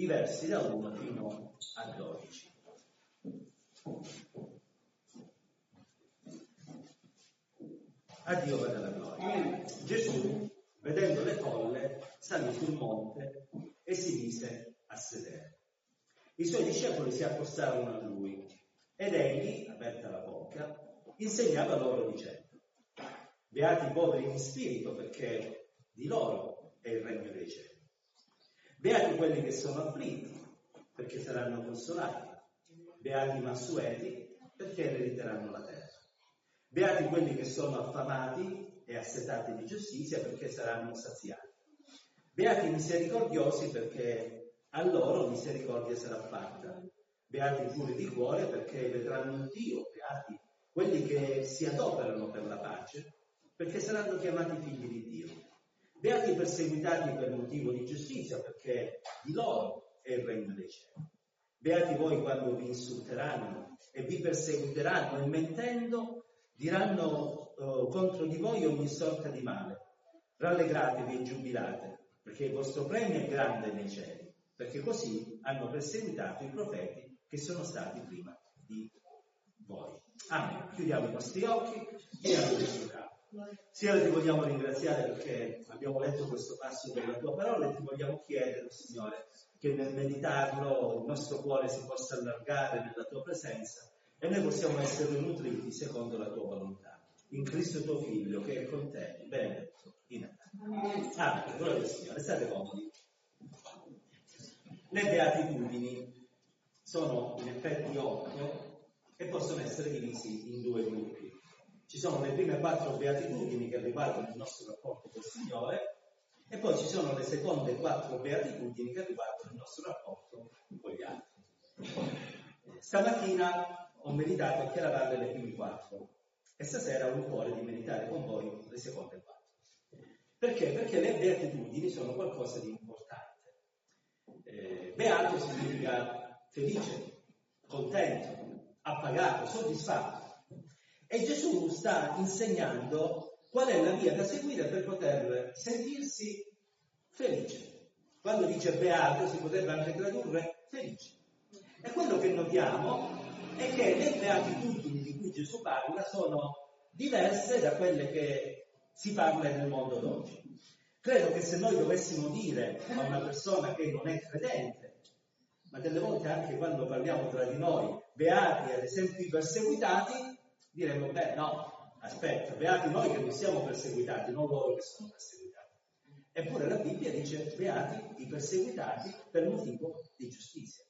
i versi da 1 fino a 12. Addio vada la gloria. Gesù, vedendo le folle, salì sul monte e si mise a sedere. I suoi discepoli si accostarono a lui ed egli, aperta la bocca, insegnava loro dicendo, beati i poveri in spirito perché di loro è il regno dei cieli. Beati quelli che sono afflitti perché saranno consolati. Beati i mansueti perché erediteranno la terra. Beati quelli che sono affamati e assetati di giustizia perché saranno saziati. Beati misericordiosi perché a loro misericordia sarà fatta. Beati i puri di cuore perché vedranno Dio. Beati quelli che si adoperano per la pace perché saranno chiamati figli di Dio. Beati i perseguitati per motivo di giustizia perché di loro è il regno dei cieli. Beati voi quando vi insulteranno e vi perseguiteranno e mentendo diranno uh, contro di voi ogni sorta di male. Rallegratevi e giubilate, perché il vostro premio è grande nei cieli, perché così hanno perseguitato i profeti che sono stati prima di voi. Amen. Chiudiamo i nostri occhi e a questo capo. Signore, ti vogliamo ringraziare perché abbiamo letto questo passo della tua parola e ti vogliamo chiedere, Signore, che nel meditarlo il nostro cuore si possa allargare nella tua presenza e noi possiamo essere nutriti secondo la tua volontà. In Cristo tuo Figlio che è con te, benedetto in Natale. Ah, gloria al Signore, state comodi. Le beatitudini sono in effetti otto e possono essere divisi in due gruppi. Ci sono le prime quattro beatitudini che riguardano il nostro rapporto col Signore e poi ci sono le seconde quattro beatitudini che riguardano il nostro rapporto con gli altri. Stamattina ho meditato a chiarare le prime quattro e stasera ho il cuore di meditare con voi le seconde quattro. Perché? Perché le beatitudini sono qualcosa di importante. Eh, beato significa felice, contento, appagato, soddisfatto. E Gesù sta insegnando qual è la via da seguire per poter sentirsi felice. Quando dice beato si potrebbe anche tradurre felice. E quello che notiamo è che le beatitudini di cui Gesù parla sono diverse da quelle che si parla nel mondo d'oggi. Credo che se noi dovessimo dire a una persona che non è credente, ma delle volte anche quando parliamo tra di noi, beati ad esempio i perseguitati, diremmo, beh no, aspetta, beati noi che non siamo perseguitati, non loro che sono perseguitati. Eppure la Bibbia dice beati i perseguitati per motivo di giustizia.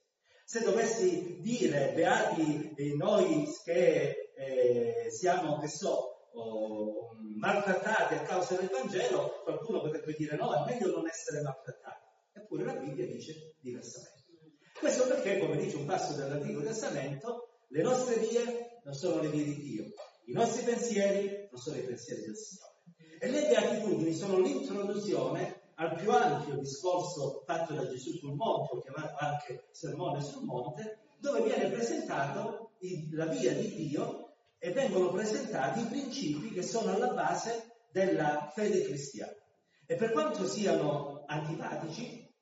Se dovessi dire beati noi che eh, siamo, che so, maltrattati a causa del Vangelo, qualcuno potrebbe dire no, è meglio non essere maltrattati. Eppure la Bibbia dice diversamente. Questo perché, come dice un passo dell'Antico Testamento, le nostre vie non sono le vie di Dio, i nostri pensieri non sono i pensieri del Signore. E le beatitudini sono l'introduzione al più ampio discorso fatto da Gesù sul monte, o chiamato anche sermone sul monte, dove viene presentato la via di Dio e vengono presentati i principi che sono alla base della fede cristiana. E per quanto siano antipatici,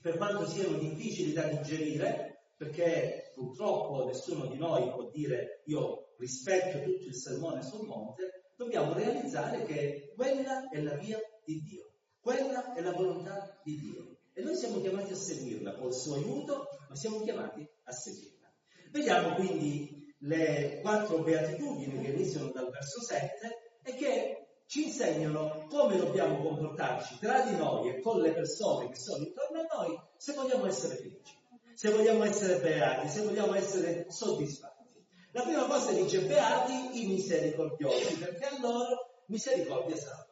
per quanto siano difficili da digerire, perché purtroppo nessuno di noi può dire io rispetto tutto il sermone sul monte, dobbiamo realizzare che quella è la via di Dio. Quella è la volontà di Dio e noi siamo chiamati a seguirla, col suo aiuto, ma siamo chiamati a seguirla. Vediamo quindi le quattro beatitudini che iniziano dal verso 7 e che ci insegnano come dobbiamo comportarci tra di noi e con le persone che sono intorno a noi se vogliamo essere felici, se vogliamo essere beati, se vogliamo essere soddisfatti. La prima cosa dice beati i misericordiosi, perché a loro misericordia sarà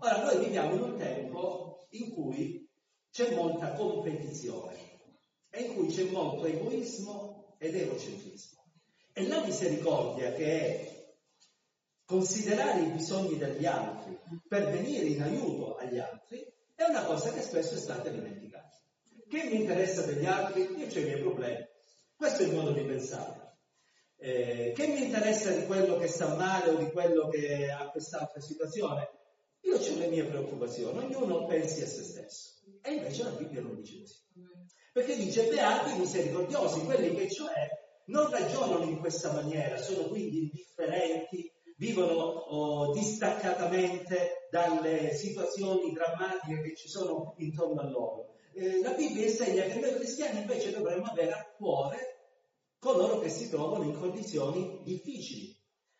Ora, noi viviamo in un tempo in cui c'è molta competizione e in cui c'è molto egoismo ed egocentrismo. E la misericordia che è considerare i bisogni degli altri per venire in aiuto agli altri è una cosa che spesso è stata dimenticata. Che mi interessa degli altri? Io ho i miei problemi. Questo è il modo di pensare. Eh, che mi interessa di quello che sta male o di quello che ha quest'altra situazione? Io ho le mie preoccupazioni, ognuno pensi a se stesso. E invece la Bibbia non dice così. Perché dice beati misericordiosi, quelli che cioè non ragionano in questa maniera, sono quindi indifferenti, vivono oh, distaccatamente dalle situazioni drammatiche che ci sono intorno a loro. Eh, la Bibbia insegna che noi cristiani invece dovremmo avere a cuore coloro che si trovano in condizioni difficili,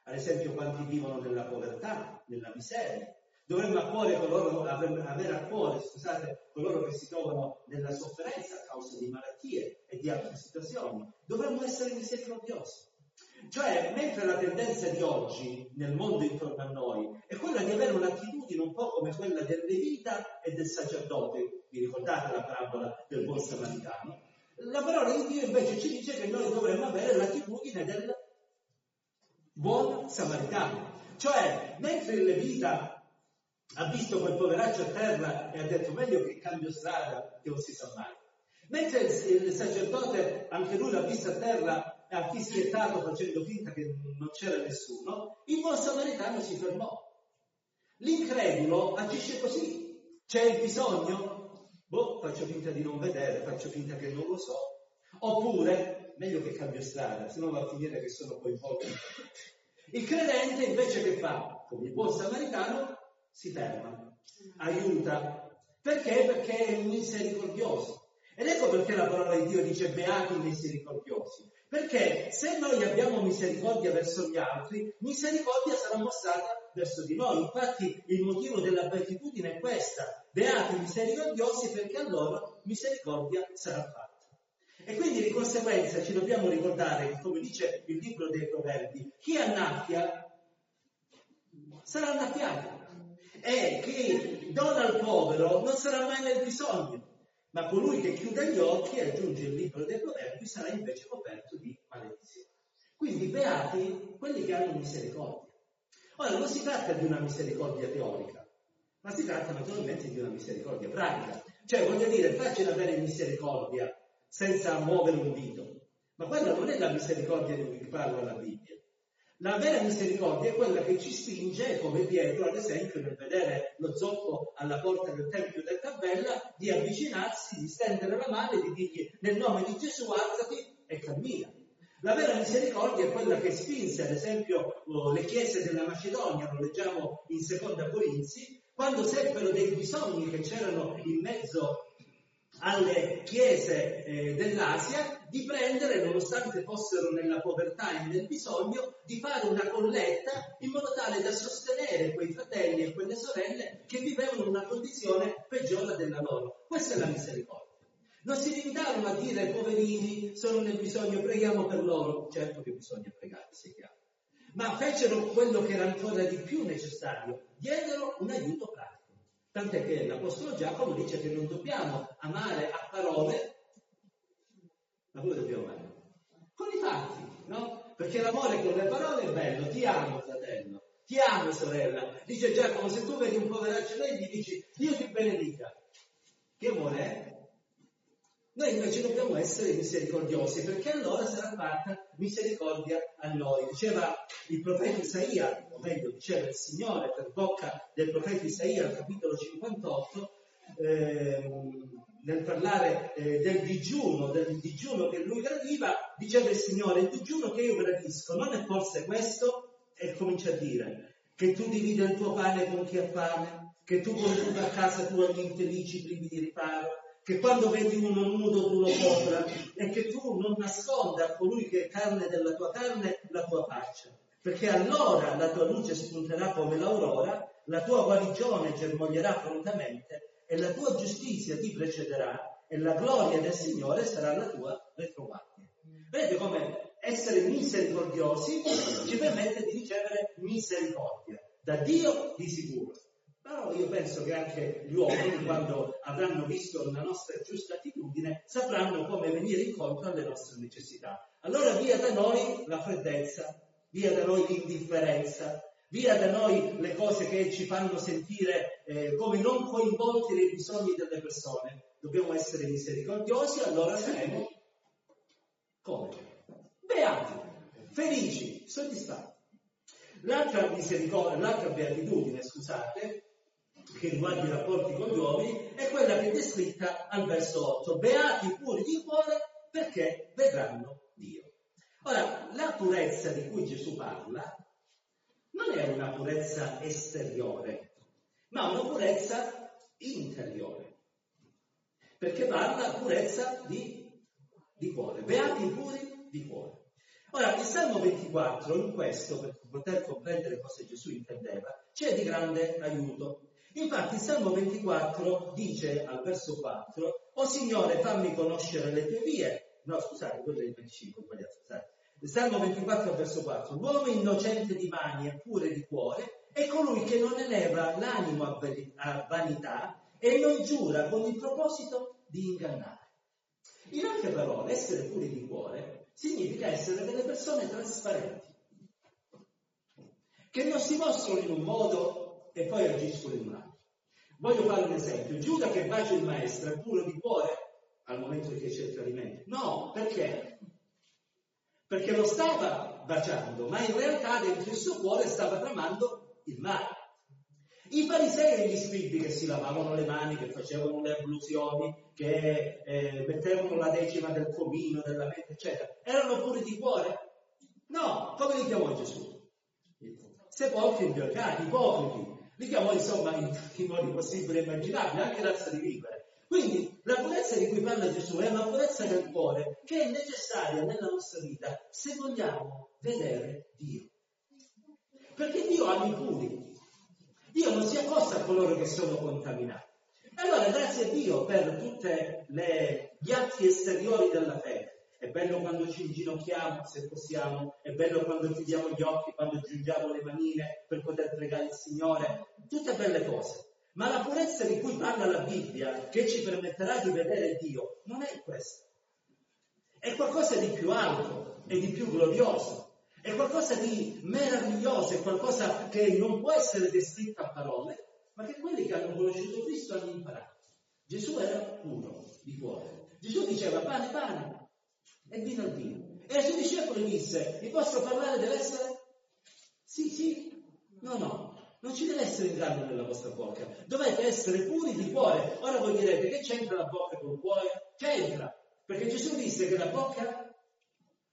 ad esempio quanti vivono nella povertà, nella miseria. Dovremmo a coloro, avere a cuore scusate, coloro che si trovano nella sofferenza a causa di malattie e di altre situazioni. Dovremmo essere misericordiosi. Cioè, mentre la tendenza di oggi nel mondo intorno a noi è quella di avere un'attitudine un po' come quella del levita e del sacerdote, vi ricordate la parabola del buon samaritano? La parola di Dio invece ci dice che noi dovremmo avere l'attitudine del buon samaritano. Cioè, mentre il levita ha visto quel poveraccio a terra e ha detto meglio che cambio strada che non si sa mai. Mentre il, sacerdote, anche lui l'ha visto a terra e ha fischiettato facendo finta che non c'era nessuno, il buon samaritano si fermò. L'incredulo agisce così. C'è il bisogno? Boh, faccio finta di non vedere, faccio finta che non lo so. Oppure, meglio che cambio strada, se no va a finire che sono coinvolto. Il credente invece che fa? Come il buon samaritano, si ferma, aiuta. Perché? Perché è misericordioso. Ed ecco perché la parola di Dio dice beati i misericordiosi. Perché se noi abbiamo misericordia verso gli altri, misericordia sarà mostrata verso di noi. Infatti il motivo della beatitudine è questa. Beati misericordiosi perché a loro misericordia sarà fatta. E quindi di conseguenza ci dobbiamo ricordare come dice il libro dei proverbi, chi annaffia sarà annaffiato. E chi dona al povero non sarà mai nel bisogno ma colui che chiude gli occhi e aggiunge il libro dei proverbi sarà invece coperto di maledizione. Quindi beati quelli che hanno misericordia. Ora non si tratta di una misericordia teorica, ma si tratta naturalmente di una misericordia pratica. Cioè, voglio dire, è facile avere misericordia senza muovere un dito, ma quella non è la misericordia di cui parla la Bibbia. La vera misericordia è quella che ci spinge, come Pietro, ad esempio, nel vedere lo zoppo alla porta del Tempio del Tabella, di avvicinarsi, di stendere la mano e di dirgli nel nome di Gesù alzati e cammina. La vera misericordia è quella che spinse, ad esempio, le chiese della Macedonia, lo leggiamo in seconda Corinzi, quando seppero dei bisogni che c'erano in mezzo alle chiese eh, dell'Asia di prendere, nonostante fossero nella povertà e nel bisogno, di fare una colletta in modo tale da sostenere quei fratelli e quelle sorelle che vivevano in una condizione peggiore della loro. Questa è la misericordia. Non si limitarono a dire poverini, sono nel bisogno, preghiamo per loro. Certo che bisogna pregare, sia chiaro. Ma fecero quello che era ancora di più necessario, diedero un aiuto pratico. Tant'è che l'Apostolo Giacomo dice che non dobbiamo amare a parole, ma come dobbiamo amare? Con i fatti, no? Perché l'amore con le parole è bello, ti amo fratello, ti amo sorella. Dice Giacomo, se tu vedi un poveraccio lei gli dici Dio ti benedica. Che amore è? Noi invece dobbiamo essere misericordiosi perché allora sarà fatta misericordia a noi. Diceva il profeta Isaia, o meglio diceva il Signore per bocca del profeta Isaia al capitolo 58, eh, nel parlare eh, del digiuno, del digiuno che lui gradiva, diceva il Signore, il digiuno che io gradisco non è forse questo? E comincia a dire che tu divida il tuo pane con chi ha fame, che tu conduca a casa tua gli infelici privi di riparo, che quando vedi uno nudo tu lo copra e che tu non nasconda a colui che è carne della tua carne la tua faccia, perché allora la tua luce spunterà come l'aurora, la tua guarigione germoglierà prontamente e la tua giustizia ti precederà e la gloria del Signore sarà la tua retroguardia. Vedete come essere misericordiosi ci permette di ricevere misericordia da Dio di sicuro. Però io penso che anche gli uomini, quando avranno visto la nostra giusta attitudine, sapranno come venire incontro alle nostre necessità. Allora via da noi la freddezza, via da noi l'indifferenza, via da noi le cose che ci fanno sentire eh, come non coinvolti nei bisogni delle persone. Dobbiamo essere misericordiosi, allora saremo come? Beati, felici, soddisfatti. L'altra l'altra beatitudine, scusate, che riguarda i rapporti con gli uomini, è quella che è descritta al verso 8. Beati puri di cuore perché vedranno Dio. Ora, la purezza di cui Gesù parla non è una purezza esteriore, ma una purezza interiore, perché parla purezza di, di cuore. Beati puri di cuore. Ora, il Salmo 24, in questo, per poter comprendere cosa Gesù intendeva, c'è di grande aiuto. Infatti il Salmo 24 dice al verso 4, O Signore, fammi conoscere le tue vie. No, scusate, quello è il 25, sbagliato, scusate. Il Salmo 24, verso 4. L'uomo innocente di mani e pure di cuore è colui che non eleva l'animo a vanità e non giura con il proposito di ingannare. In altre parole, essere puri di cuore significa essere delle persone trasparenti, che non si mostrano in un modo e poi agiscono in altro. Voglio fare un esempio. Giuda che bacia il maestro è puro di cuore al momento che c'è il tradimento? No, perché? Perché lo stava baciando, ma in realtà dentro il suo cuore stava tramando il male. I farisei e gli scribi che si lavavano le mani, che facevano le ablusioni, che eh, mettevano la decima del comino, della mente, eccetera, erano puri di cuore? No, come li chiamò Gesù? Sepolcri imbiocati, ipocriti. Li chiamò insomma in tutti i modi possibili e immaginabili, anche razza di vivere. Quindi la purezza di cui parla Gesù è una purezza del cuore che è necessaria nella nostra vita se vogliamo vedere Dio. Perché Dio ama i puri, Dio non si accosta a coloro che sono contaminati. Allora, grazie a Dio per tutti gli atti esteriori della fede. È bello quando ci inginocchiamo, se possiamo, è bello quando chiudiamo gli occhi, quando giungiamo le manine per poter pregare il Signore, tutte belle cose. Ma la purezza di cui parla la Bibbia, che ci permetterà di vedere Dio, non è questa. È qualcosa di più alto e di più glorioso. È qualcosa di meraviglioso, è qualcosa che non può essere descritto a parole, ma che quelli che hanno conosciuto Cristo hanno imparato. Gesù era puro di cuore. Gesù diceva pane, pane e vino al vino. E ai suoi discepoli disse, vi posso parlare dell'essere? Sì, sì, no, no, non ci deve essere inganno nella vostra bocca, dovete essere puri di cuore. Ora voi direte che c'entra la bocca con il cuore? C'entra, perché Gesù disse che la bocca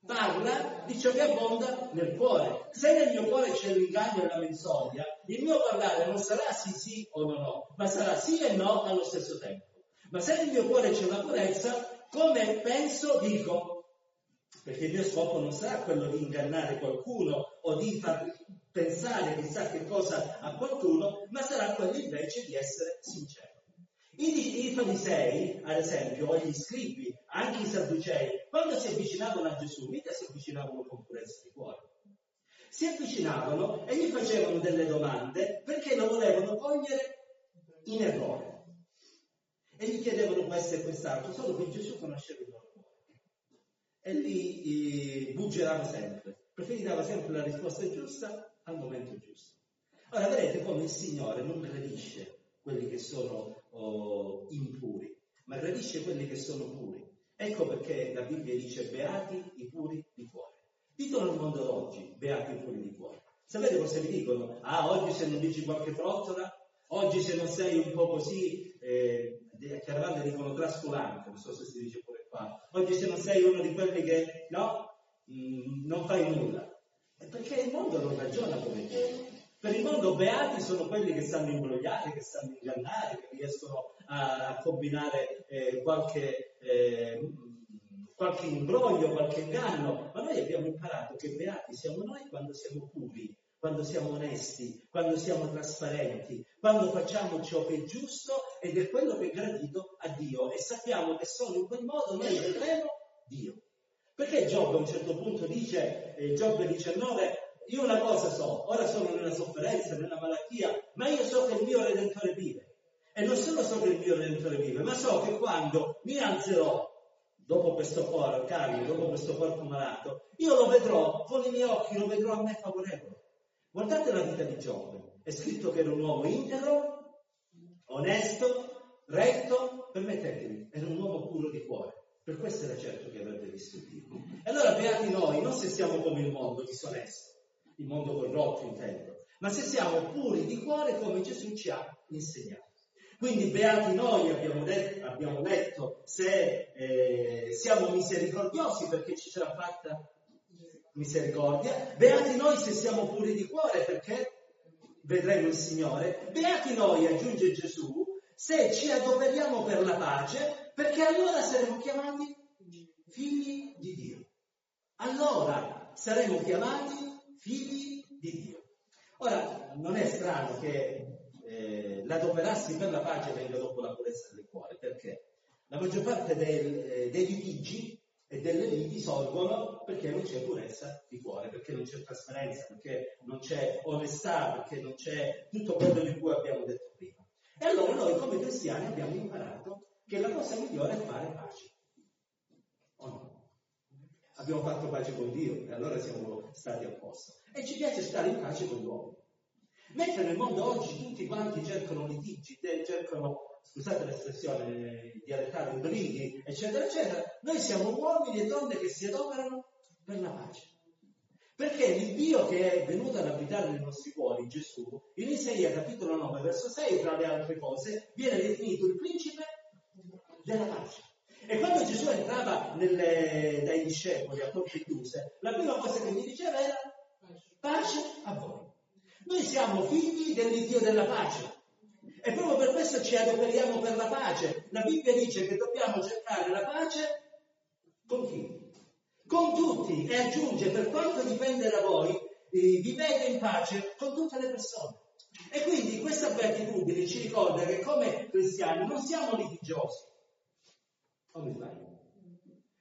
parla di ciò che abbonda nel cuore. Se nel mio cuore c'è l'inganno e la menzogna, il mio parlare non sarà sì sì o no no, ma sarà sì e no allo stesso tempo. Ma se nel mio cuore c'è la purezza, come penso, dico. Perché il mio scopo non sarà quello di ingannare qualcuno o di far pensare chissà che cosa a qualcuno, ma sarà quello invece di essere sincero. I, I farisei, ad esempio, o gli scribi, anche i sadducei, quando si avvicinavano a Gesù, mica si avvicinavano con purezza di cuore. Si avvicinavano e gli facevano delle domande perché lo volevano cogliere in errore. E gli chiedevano questo e quest'altro, solo che Gesù conosceva. E li eh, sempre, preferiva sempre la risposta giusta al momento giusto. Ora vedete come il Signore non gradisce quelli che sono oh, impuri, ma gradisce quelli che sono puri. Ecco perché la Bibbia dice beati i puri di cuore. Ditelo nel mondo d'oggi, beati i puri di cuore. Sapete cosa vi dicono? Ah, oggi se non dici qualche frottola, oggi se non sei un po' così, eh, chiaramente dicono trasculante, non so se si dice oggi se non sei uno di quelli che, no, mm, non fai nulla. È perché il mondo non ragiona come te. Per il mondo beati sono quelli che sanno imbrogliare, che sanno ingannare, che riescono a, a combinare eh, qualche, eh, qualche imbroglio, qualche inganno, ma noi abbiamo imparato che beati siamo noi quando siamo puri, quando siamo onesti, quando siamo trasparenti, quando facciamo ciò che è giusto ed è quello che è gradito a Dio e sappiamo che solo in quel modo noi vedremo Dio. Perché Giobbe a un certo punto dice, eh, Giobbe 19, io una cosa so, ora sono nella sofferenza, nella malattia, ma io so che il mio Redentore vive. E non solo so che il mio Redentore vive, ma so che quando mi alzerò dopo questo corpo carico, dopo questo corpo malato, io lo vedrò con i miei occhi, lo vedrò a me favorevole. Guardate la vita di Giobbe, è scritto che era un uomo integro, onesto, retto, permettetemi, era un uomo puro di cuore. Per questo era certo che avrebbe visto Dio. E allora beati noi, non se siamo come il mondo, disonesto, il mondo corrotto intendo, ma se siamo puri di cuore come Gesù ci ha insegnato. Quindi beati noi, abbiamo, detto, abbiamo letto, se eh, siamo misericordiosi perché ci sarà fatta misericordia, beati noi se siamo puri di cuore perché vedremo il Signore, beati noi, aggiunge Gesù, se ci adoperiamo per la pace, perché allora saremo chiamati figli di Dio. Allora saremo chiamati figli di Dio. Ora, non è strano che eh, l'adoperarsi per la pace venga dopo la purezza del cuore, perché la maggior parte del, eh, dei litigi e delle liti sorgono perché non c'è purezza di cuore, perché non c'è trasparenza, perché non c'è onestà, perché non c'è tutto quello di cui abbiamo detto prima. E allora noi come cristiani abbiamo imparato che la cosa migliore è fare pace. O no? Abbiamo fatto pace con Dio e allora siamo stati a posto. E ci piace stare in pace con l'uomo. Mentre nel mondo oggi tutti quanti cercano litigi, cercano, scusate l'espressione dialettale, brighi, eccetera, eccetera, noi siamo uomini e donne che si adoperano per la pace. Perché il Dio che è venuto ad abitare nei nostri cuori, Gesù, in Isaia capitolo 9, verso 6, tra le altre cose, viene definito il principe della pace. E quando Gesù entrava nelle, dai discepoli a porte chiuse, la prima cosa che gli diceva era pace a voi. Noi siamo figli dell'Iddio della pace. E proprio per questo ci adoperiamo per la pace. La Bibbia dice che dobbiamo cercare la pace con chi? Con tutti e aggiunge per quanto dipende da voi, eh, vivete in pace con tutte le persone. E quindi questa beatitudine ci ricorda che come cristiani non siamo litigiosi. Come sbaglio?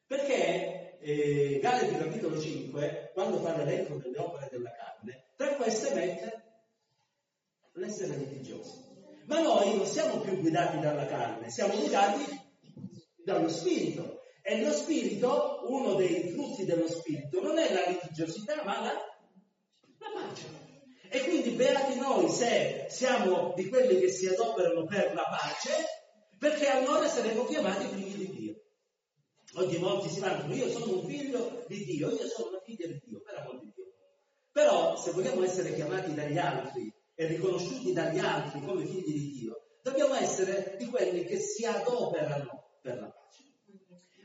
Perché eh, Galati capitolo 5, quando fa l'elenco delle opere della carne, tra queste mette l'essere litigiosi. Ma noi non siamo più guidati dalla carne, siamo guidati dallo spirito. E lo spirito, uno dei frutti dello spirito, non è la litigiosità, ma la, la pace. E quindi beati noi se siamo di quelli che si adoperano per la pace, perché allora saremo chiamati figli di Dio. Oggi molti si vanno, io sono un figlio di Dio, io sono una figlia di Dio, per amor di Dio. Però se vogliamo essere chiamati dagli altri e riconosciuti dagli altri come figli di Dio, dobbiamo essere di quelli che si adoperano per la pace.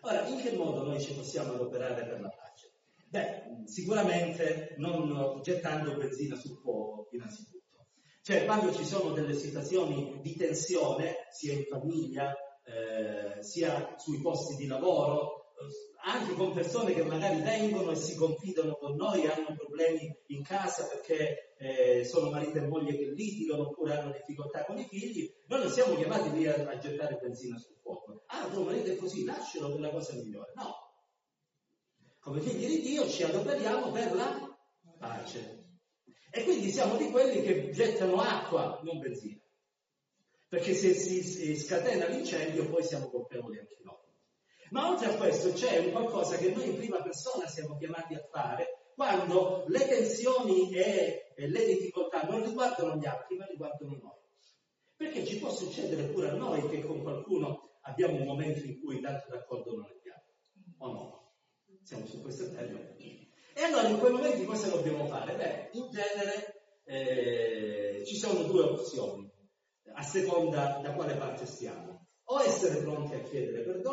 Ora, in che modo noi ci possiamo adoperare per la pace? Beh, sicuramente non gettando benzina sul fuoco, innanzitutto. Cioè, quando ci sono delle situazioni di tensione, sia in famiglia, eh, sia sui posti di lavoro, anche con persone che magari vengono e si confidano con noi, hanno problemi in casa perché eh, sono marito e moglie che litigano oppure hanno difficoltà con i figli, noi non siamo chiamati lì a, a gettare benzina sul fuoco. Ah, tuo marito è così, lascialo per la cosa migliore. No. Come figli di Dio ci adoperiamo per la pace. E quindi siamo di quelli che gettano acqua, non benzina. Perché se si scatena l'incendio poi siamo colpevoli anche noi. Ma oltre a questo c'è un qualcosa che noi in prima persona siamo chiamati a fare quando le tensioni e, le difficoltà non riguardano gli altri, ma riguardano noi. Perché ci può succedere pure a noi che con qualcuno abbiamo un momento in cui tanto d'accordo non andiamo, o no? Siamo su questo terreno. E allora in quei momenti cosa dobbiamo fare? Beh, in genere eh, ci sono due opzioni, a seconda da quale parte stiamo o essere pronti a chiedere perdono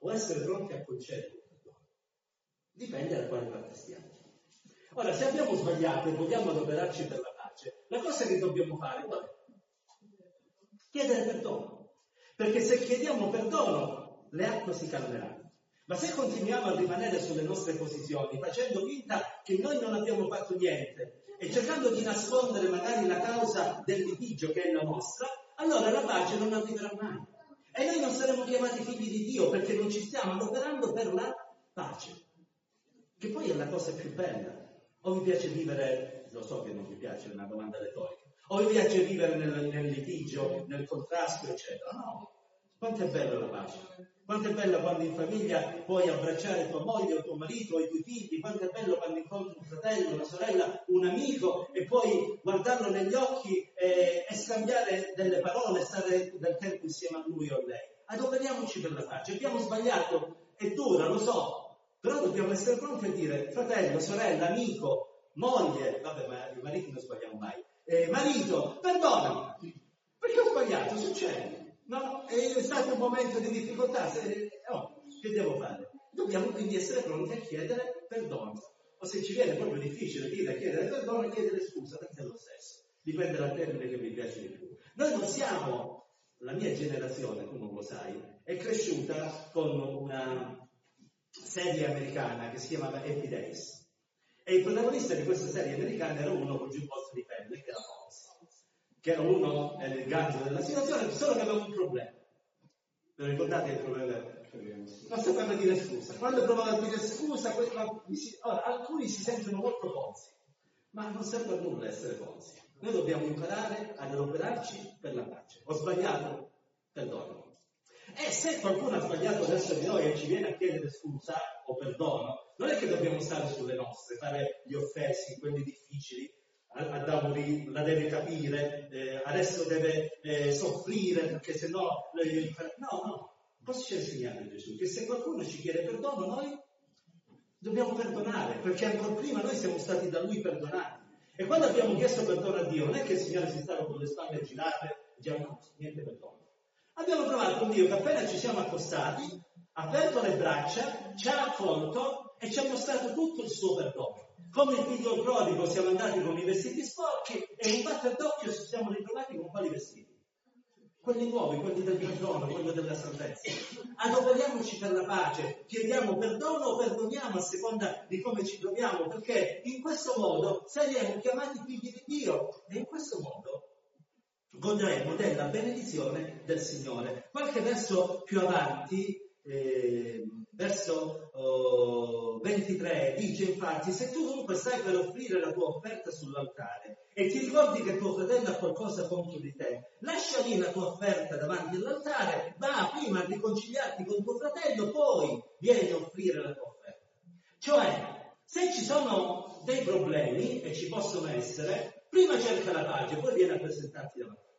o essere pronti a concedere perdono. Dipende da quale parte stiamo. Ora, se abbiamo sbagliato e vogliamo adoperarci per la pace, la cosa che dobbiamo fare qual è? Chiedere perdono. Perché se chiediamo perdono, le acque si calmeranno. Ma se continuiamo a rimanere sulle nostre posizioni, facendo finta che noi non abbiamo fatto niente e cercando di nascondere magari la causa del litigio che è la nostra, allora la pace non arriverà mai. E noi non saremo chiamati figli di Dio perché non ci stiamo adoperando per la pace, che poi è la cosa più bella. O vi piace vivere, lo so che non vi piace, è una domanda retorica, o vi piace vivere nel, nel litigio, nel contrasto, eccetera. No, quanto è bella la pace. Quanto è bello quando in famiglia puoi abbracciare tua moglie o tuo marito o i tuoi figli, quanto è bello quando incontri un fratello, una sorella, un amico e puoi guardarlo negli occhi e, e scambiare delle parole, stare del tempo insieme a lui o a lei. Adoperiamoci per la pace. Abbiamo sbagliato, è dura, lo so, però dobbiamo essere pronti a dire fratello, sorella, amico, moglie, vabbè, ma i mariti non sbagliamo mai, eh, marito, perdonami, perché ho sbagliato, succede. No? È stato un momento di difficoltà, se, oh, che devo fare? Dobbiamo quindi essere pronti a chiedere perdono. O se ci viene proprio difficile dire chiedere perdono, chiedere scusa, perché è lo stesso. Dipende dal termine che vi piace di più. Noi non siamo, la mia generazione, tu lo sai, è cresciuta con una serie americana che si chiamava Happy Days. E il protagonista di questa serie americana era uno con giubbotto di pelle, che era Fox, che era uno nel gancio della situazione, solo che aveva un problema. Vi ricordate il problema? Non sapeva dire scusa. Quando provava a dire scusa, ora, alcuni si sentono molto pozzi, ma non serve a nulla essere pozzi. Noi dobbiamo imparare ad adoperarci per la pace. Ho sbagliato? Perdono. E se qualcuno ha sbagliato verso di noi e ci viene a chiedere scusa o perdono, non è che dobbiamo stare sulle nostre, fare gli offesi, quelli difficili, ad Auri la deve capire, eh, adesso deve eh, soffrire perché se no... No, no, cosa ci ha insegnato Gesù? Che se qualcuno ci chiede perdono, noi dobbiamo perdonare, perché ancora prima noi siamo stati da Lui perdonati. E quando abbiamo chiesto perdono a Dio, non è che il Signore si stava con le spalle girate diceva no, niente perdono. Abbiamo trovato un Dio che appena ci siamo accostati, ha aperto le braccia, ci ha accolto e ci ha mostrato tutto il suo perdono. Come il figlio prodigo siamo andati con i vestiti sporchi e in batter d'occhio ci siamo ritrovati con quali vestiti? Quelli nuovi, quelli del perdono, quelli della salvezza. Adoperiamoci per la pace, chiediamo perdono o perdoniamo a seconda di come ci troviamo, perché in questo modo saremo chiamati figli di Dio e in questo modo godremo della benedizione del Signore. Qualche verso più avanti, eh, verso oh, 23, dice infatti, se tu dunque stai per offrire la tua offerta sull'altare e ti ricordi che tuo fratello ha qualcosa contro di te, lascia lì la tua offerta davanti all'altare, va prima a riconciliarti con tuo fratello, poi vieni a offrire la tua offerta. Cioè, se ci sono dei problemi, e ci possono essere, prima cerca la pace, poi viene a presentarti davanti.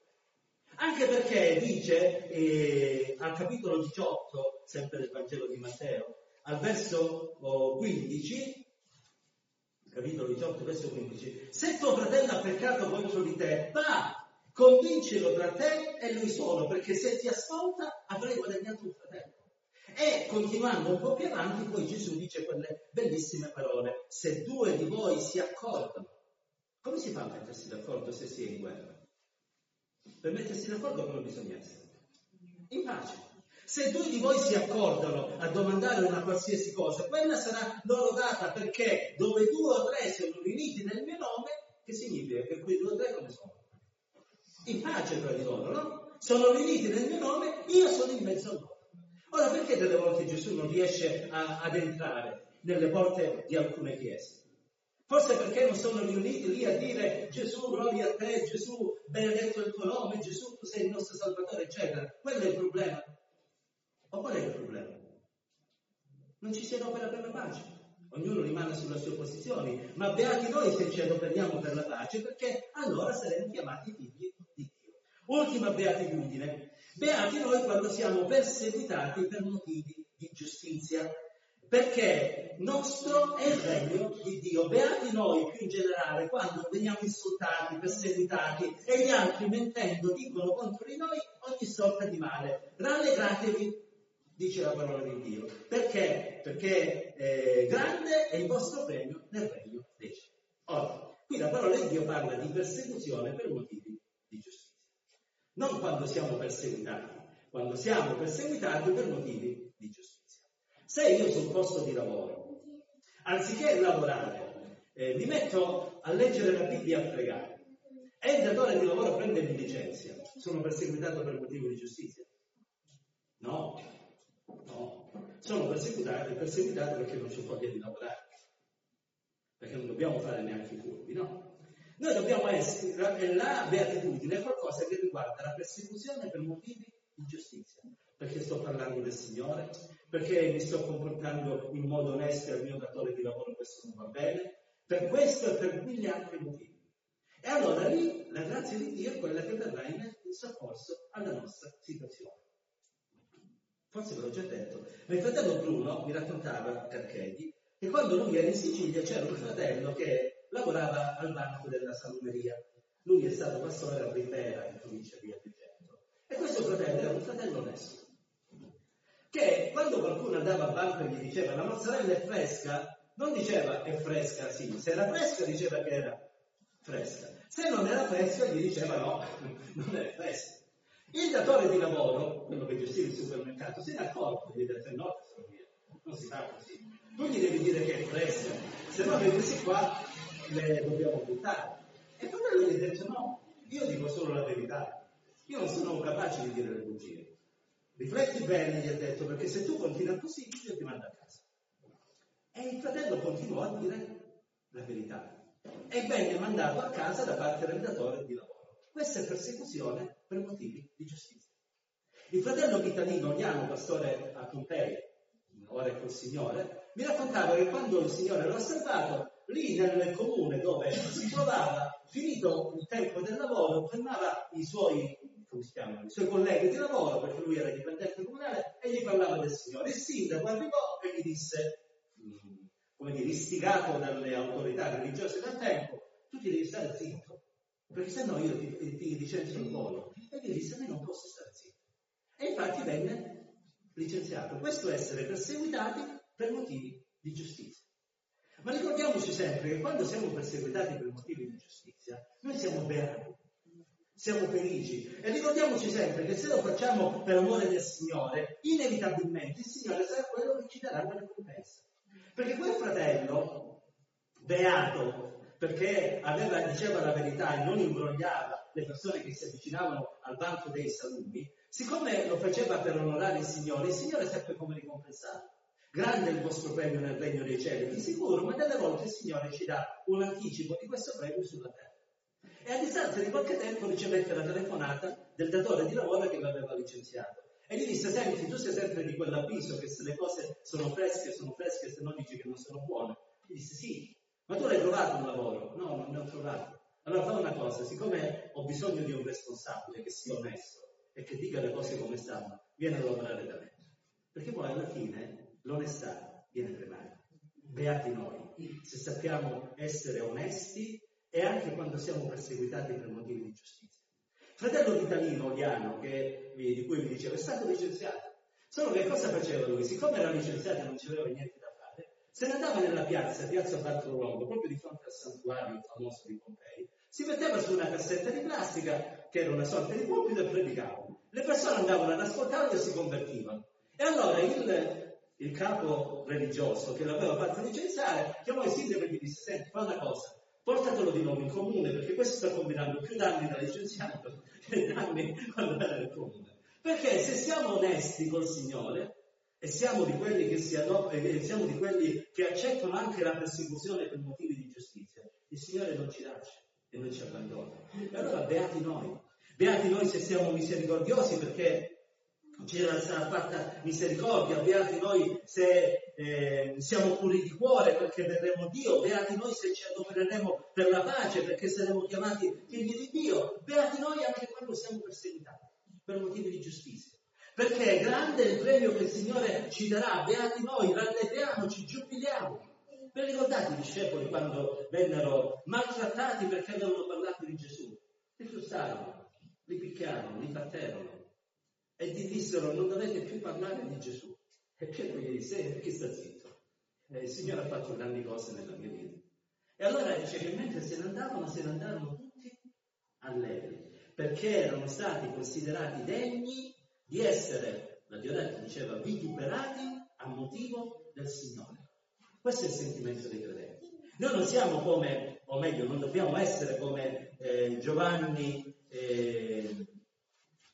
Anche perché dice eh, al capitolo 18, sempre del Vangelo di Matteo, al verso oh, 15, capitolo 18, verso 15, se tuo fratello ha peccato contro di te, va, convincilo tra te e lui solo, perché se ti ascolta avrai guadagnato un fratello. E continuando un po' più avanti, poi Gesù dice quelle bellissime parole, se due di voi si accordano, come si fa a mettersi d'accordo se si è in guerra? Per mettersi d'accordo come bisogna essere? In pace. Se due di voi si accordano a domandare una qualsiasi cosa, quella sarà loro data perché dove due o tre sono riuniti nel mio nome, che significa che quei due o tre come sono? In pace tra di loro, no? Sono riuniti nel mio nome, io sono in mezzo a loro. Ora perché delle volte Gesù non riesce a, ad entrare nelle porte di alcune chiese? Forse perché non sono riuniti lì a dire Gesù, gloria a te, Gesù, benedetto il tuo nome, Gesù, tu sei il nostro Salvatore, eccetera. Quello è il problema. O qual è il problema? Non ci si adopera per la pace. Ognuno rimane sulle sue posizioni, ma beati noi se ci adoperiamo per la pace, perché allora saremo chiamati figli di Dio. Ultima beatitudine. Beati noi quando siamo perseguitati per motivi di giustizia perché nostro è il regno di Dio. Beati noi più in generale quando veniamo insultati, perseguitati e gli altri mentendo dicono contro di noi ogni sorta di male. Rallegratevi, dice la parola di Dio. Perché? Perché eh, grande è il vostro premio nel regno dei cieli. Ora, qui la parola di Dio parla di persecuzione per motivi di giustizia. Non quando siamo perseguitati, quando siamo perseguitati per motivi di giustizia. Se io sul posto di lavoro, anziché lavorare, eh, mi metto a leggere la Bibbia e a pregare, e il datore di lavoro prende e mi licenzia, sono perseguitato per motivo di giustizia? No, no, sono perseguitato, perseguitato perché non c'è voglia di lavorare, perché non dobbiamo fare neanche i furbi, no? Noi dobbiamo essere, la beatitudine è qualcosa che riguarda la persecuzione per motivi di giustizia, perché sto parlando del Signore, perché mi sto comportando in modo onesto al mio datore di lavoro, questo non va bene, per questo e per mille altri motivi. E allora lì la grazia di Dio è quella che verrà in, soccorso alla nostra situazione. Forse ve l'ho già detto, ma il fratello Bruno mi raccontava Carchedi che quando lui era in Sicilia c'era un fratello che lavorava al banco della salumeria Lui è stato pastore a Rivera, in provincia di Agrigento. E questo fratello era un fratello onesto. Che quando qualcuno andava a banco e gli diceva la mozzarella è fresca, non diceva è fresca, sì. Se era fresca diceva che era fresca. Se non era fresca gli diceva no, non è fresca. Il datore di lavoro, quello che gestiva il supermercato, si è accorto e gli ha detto no, non si fa così. Tu gli devi dire che è fresca, se no questi qua le dobbiamo buttare. E fratello gli ha detto no, io dico solo la verità, io non sono capace di dire le bugie. Rifletti bene, gli ha detto, perché se tu continui così, io ti mando a casa. E il fratello continuò a dire la verità. E venne mandato a casa da parte del datore di lavoro. Questa è persecuzione per motivi di giustizia. Il fratello Vitalino, Diano, pastore a Pompei, ora è col Signore, mi raccontava che quando il Signore lo ha salvato, lì nel comune dove si trovava, finito il tempo del lavoro, fermava i suoi, come si chiamano, i suoi colleghi di lavoro, perché lui era dipendente comunale, e gli parlava del Signore. Il sindaco arrivò e gli disse, mm, come dire, istigato dalle autorità religiose del tempo, tu ti devi stare zitto, perché se no io ti, ti, ti licenzio il volo. E lui disse, a me non posso stare zitto. E infatti venne licenziato. Questo essere perseguitati per motivi di giustizia. Ma ricordiamoci sempre che quando siamo perseguitati per motivi di giustizia, noi siamo beati, siamo felici. E ricordiamoci sempre che se lo facciamo per amore del Signore, inevitabilmente il Signore sarà quello che ci darà la ricompensa. Perché quel fratello, beato, perché aveva, diceva la verità e non imbrogliava le persone che si avvicinavano al banco dei salumi, siccome lo faceva per onorare il Signore, il Signore seppe come ricompensarlo. Grande è il vostro premio nel regno dei cieli, di sicuro, ma delle volte il Signore ci dà un anticipo di questo premio sulla terra. E a distanza di qualche tempo ricevette la telefonata del datore di lavoro che l'aveva licenziato. E gli disse, senti, tu sei sempre di quell'avviso che se le cose sono fresche, sono fresche, se no dici che non sono buone. Gli disse, sì, ma tu l'hai trovato un lavoro? No, non ne ho trovato. Allora fa una cosa, siccome ho bisogno di un responsabile che sia onesto e che dica le cose come stanno, viene a lavorare da me. Perché poi alla fine l'onestà viene premiata. Beati noi, se sappiamo essere onesti e anche quando siamo perseguitati per motivi di giustizia. Fratello Vitalino Odiano, che, di cui vi dicevo, è stato licenziato. Solo che cosa faceva lui? Siccome era licenziato e non c'aveva niente da se ne andava nella piazza, piazza Bartolomeo, proprio di fronte al santuario famoso di Pompei, si metteva su una cassetta di plastica, che era una sorta di pulpito, e predicava. Le persone andavano ad ascoltarlo e si convertivano. E allora il, il capo religioso che l'aveva fatto licenziare chiamò il sindaco e gli disse, senti, fa una cosa, portatelo di nuovo in comune, perché questo sta combinando più danni da licenziato che danni quando era nel comune. Perché se siamo onesti col Signore, e siamo di quelli che si e siamo di quelli che accettano anche la persecuzione per motivi di giustizia. Il Signore non ci lascia e non ci abbandona. E allora beati noi. Beati noi se siamo misericordiosi perché ci sarà fatta misericordia, beati noi se eh, siamo puri di cuore perché vedremo Dio, beati noi se ci adopereremo per la pace perché saremo chiamati figli di Dio, beati noi anche quando siamo perseguitati per motivi di giustizia perché è grande il premio che il Signore ci darà, beati noi, rallegriamo, ci giubiliamo. Vi ricordate i discepoli quando vennero maltrattati perché avevano parlato di Gesù? Li frussarono, li picchiarono, li batterono e gli dissero non dovete più parlare di Gesù. E Pietro gli disse, chi sta zitto? Eh, il Signore ha fatto grandi cose nella mia vita. E allora dice che mentre se ne andavano, se ne andarono tutti allegri, perché erano stati considerati degni di essere, la Diodetta diceva, vituperati a motivo del Signore. Questo è il sentimento dei credenti. Noi non siamo come, o meglio, non dobbiamo essere come eh, Giovanni e,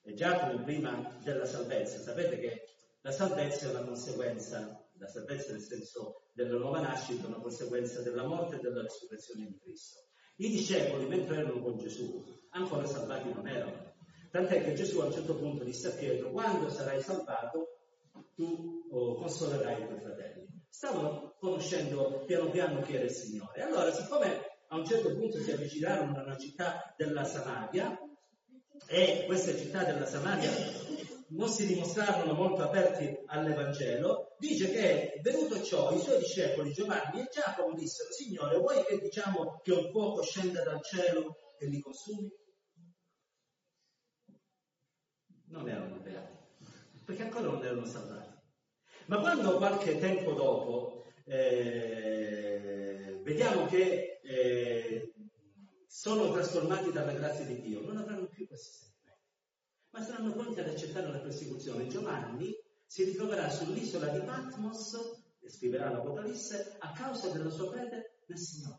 e Giacomo prima della salvezza. Sapete che la salvezza è una conseguenza, la salvezza nel senso della nuova nascita, è una conseguenza della morte e della risurrezione di Cristo. I discepoli, mentre erano con Gesù, ancora salvati non erano Tant'è che Gesù a un certo punto disse a Pietro, quando sarai salvato, tu oh, consolerai i tuoi fratelli. Stavano conoscendo piano piano chi era il Signore. Allora, siccome a un certo punto si avvicinarono a una città della Samaria, e queste città della Samaria non si dimostrarono molto aperti all'Evangelo, dice che venuto ciò i suoi discepoli Giovanni e Giacomo dissero, Signore, vuoi che diciamo che un fuoco scenda dal cielo e li consumi? Non erano beati, perché ancora non erano salvati. Ma quando qualche tempo dopo eh, vediamo che eh, sono trasformati dalla grazia di Dio, non avranno più questi sentimenti, ma saranno pronti ad accettare la persecuzione. Giovanni si ritroverà sull'isola di Patmos, e scriverà l'Apocalisse, a causa della sua fede nel Signore.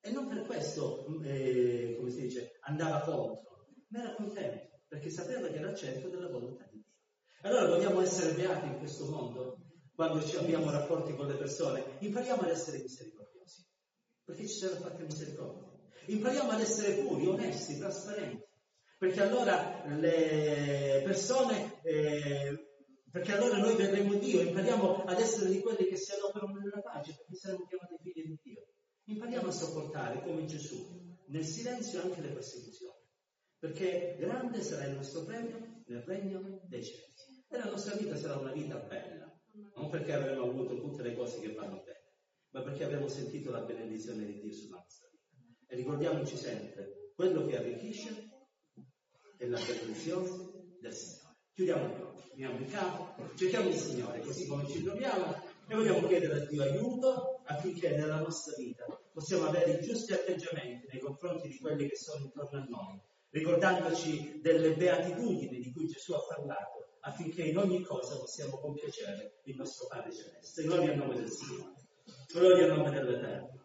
E non per questo, eh, come si dice, andava contro, ma era contento, perché sapeva che era certo della volontà di Dio. Allora vogliamo essere beati in questo mondo, quando ci abbiamo rapporti con le persone, impariamo ad essere misericordiosi, perché ci sarà fatta misericordia. Impariamo ad essere puri, onesti, trasparenti, perché allora le persone, eh, perché allora noi vedremo Dio, impariamo ad essere di quelli che si adoperano nella pace, perché saremo chiamati figli di Dio. Impariamo a sopportare come Gesù, nel silenzio anche le persecuzioni, perché grande sarà il nostro premio nel regno dei cieli. E la nostra vita sarà una vita bella, non perché avremo avuto tutte le cose che vanno bene, ma perché avremo sentito la benedizione di Dio sulla nostra vita. E ricordiamoci sempre, quello che arricchisce è la benedizione del Signore. Chiudiamo gli occhi, finiamo in capo, cerchiamo il Signore così come ci troviamo e vogliamo chiedere a Dio aiuto affinché nella nostra vita possiamo avere i giusti atteggiamenti nei confronti di quelli che sono intorno a noi, ricordandoci delle beatitudini di cui Gesù ha parlato, affinché in ogni cosa possiamo compiacere il nostro Padre Celeste. Gloria al nome del Signore, gloria al nome dell'Eterno.